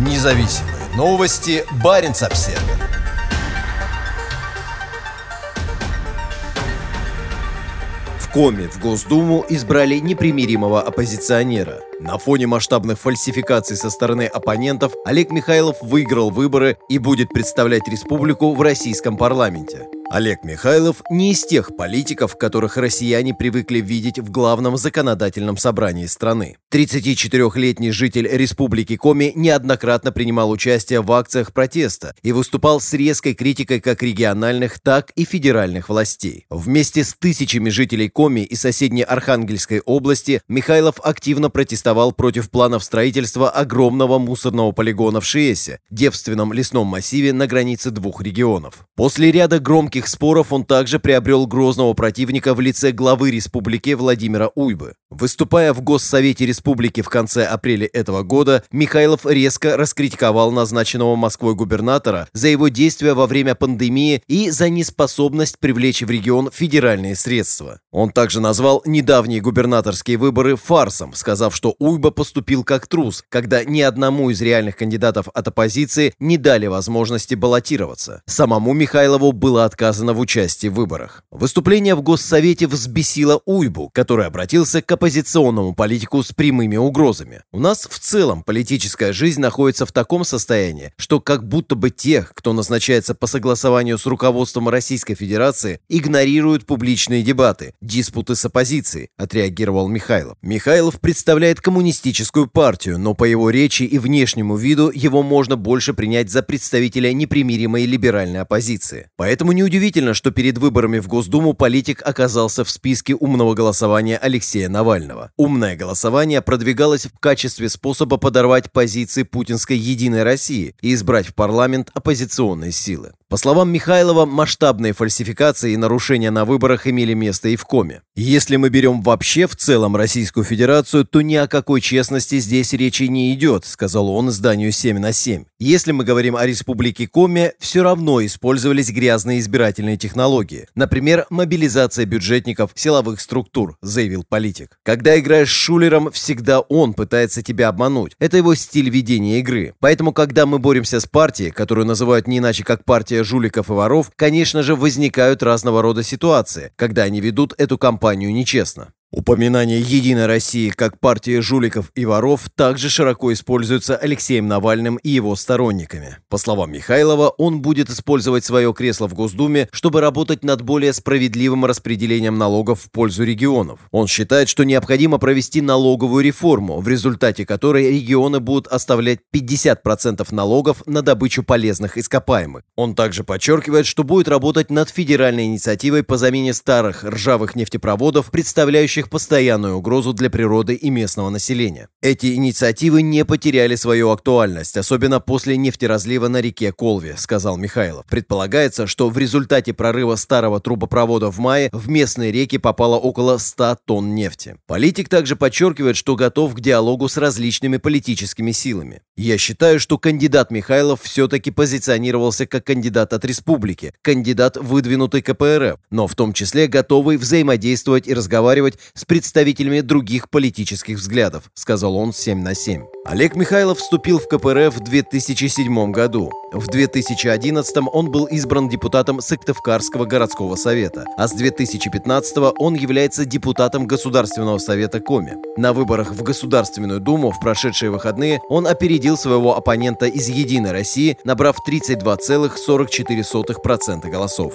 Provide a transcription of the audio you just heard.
Независимые новости. Барин обсерва В Коме в Госдуму избрали непримиримого оппозиционера. На фоне масштабных фальсификаций со стороны оппонентов Олег Михайлов выиграл выборы и будет представлять республику в российском парламенте. Олег Михайлов не из тех политиков, которых россияне привыкли видеть в главном законодательном собрании страны. 34-летний житель Республики Коми неоднократно принимал участие в акциях протеста и выступал с резкой критикой как региональных, так и федеральных властей. Вместе с тысячами жителей Коми и соседней Архангельской области Михайлов активно протестовал против планов строительства огромного мусорного полигона в Шиесе, девственном лесном массиве на границе двух регионов. После ряда громких споров он также приобрел грозного противника в лице главы республики Владимира Уйбы. Выступая в Госсовете республики в конце апреля этого года, Михайлов резко раскритиковал назначенного Москвой губернатора за его действия во время пандемии и за неспособность привлечь в регион федеральные средства. Он также назвал недавние губернаторские выборы фарсом, сказав, что Уйба поступил как трус, когда ни одному из реальных кандидатов от оппозиции не дали возможности баллотироваться. Самому Михайлову было отказано в участии в выборах. Выступление в Госсовете взбесило Уйбу, который обратился к оппозиционному политику с прямыми угрозами. У нас в целом политическая жизнь находится в таком состоянии, что как будто бы тех, кто назначается по согласованию с руководством Российской Федерации, игнорируют публичные дебаты, диспуты с оппозицией, отреагировал Михайлов. Михайлов представляет коммунистическую партию, но по его речи и внешнему виду его можно больше принять за представителя непримиримой либеральной оппозиции. Поэтому неудивительно, что перед выборами в Госдуму политик оказался в списке умного голосования Алексея Навального. Навального. Умное голосование продвигалось в качестве способа подорвать позиции путинской «Единой России» и избрать в парламент оппозиционные силы. По словам Михайлова, масштабные фальсификации и нарушения на выборах имели место и в Коме. Если мы берем вообще в целом Российскую Федерацию, то ни о какой честности здесь речи не идет, сказал он изданию 7 на 7. Если мы говорим о Республике Коме, все равно использовались грязные избирательные технологии. Например, мобилизация бюджетников силовых структур, заявил политик. Когда играешь с шулером, всегда он пытается тебя обмануть. Это его стиль ведения игры. Поэтому, когда мы боремся с партией, которую называют не иначе как партия жуликов и воров, конечно же, возникают разного рода ситуации, когда они ведут эту кампанию нечестно. Упоминание «Единой России» как партии жуликов и воров также широко используется Алексеем Навальным и его сторонниками. По словам Михайлова, он будет использовать свое кресло в Госдуме, чтобы работать над более справедливым распределением налогов в пользу регионов. Он считает, что необходимо провести налоговую реформу, в результате которой регионы будут оставлять 50% налогов на добычу полезных ископаемых. Он также подчеркивает, что будет работать над федеральной инициативой по замене старых ржавых нефтепроводов, представляющих несущих постоянную угрозу для природы и местного населения. Эти инициативы не потеряли свою актуальность, особенно после нефтеразлива на реке Колве, сказал Михайлов. Предполагается, что в результате прорыва старого трубопровода в мае в местные реки попало около 100 тонн нефти. Политик также подчеркивает, что готов к диалогу с различными политическими силами. Я считаю, что кандидат Михайлов все-таки позиционировался как кандидат от республики, кандидат, выдвинутый КПРФ, но в том числе готовый взаимодействовать и разговаривать с представителями других политических взглядов, сказал он 7 на 7. Олег Михайлов вступил в КПРФ в 2007 году. В 2011 он был избран депутатом Сыктывкарского городского совета, а с 2015 он является депутатом Государственного совета Коми. На выборах в Государственную Думу в прошедшие выходные он опередил своего оппонента из «Единой России», набрав 32,44% голосов.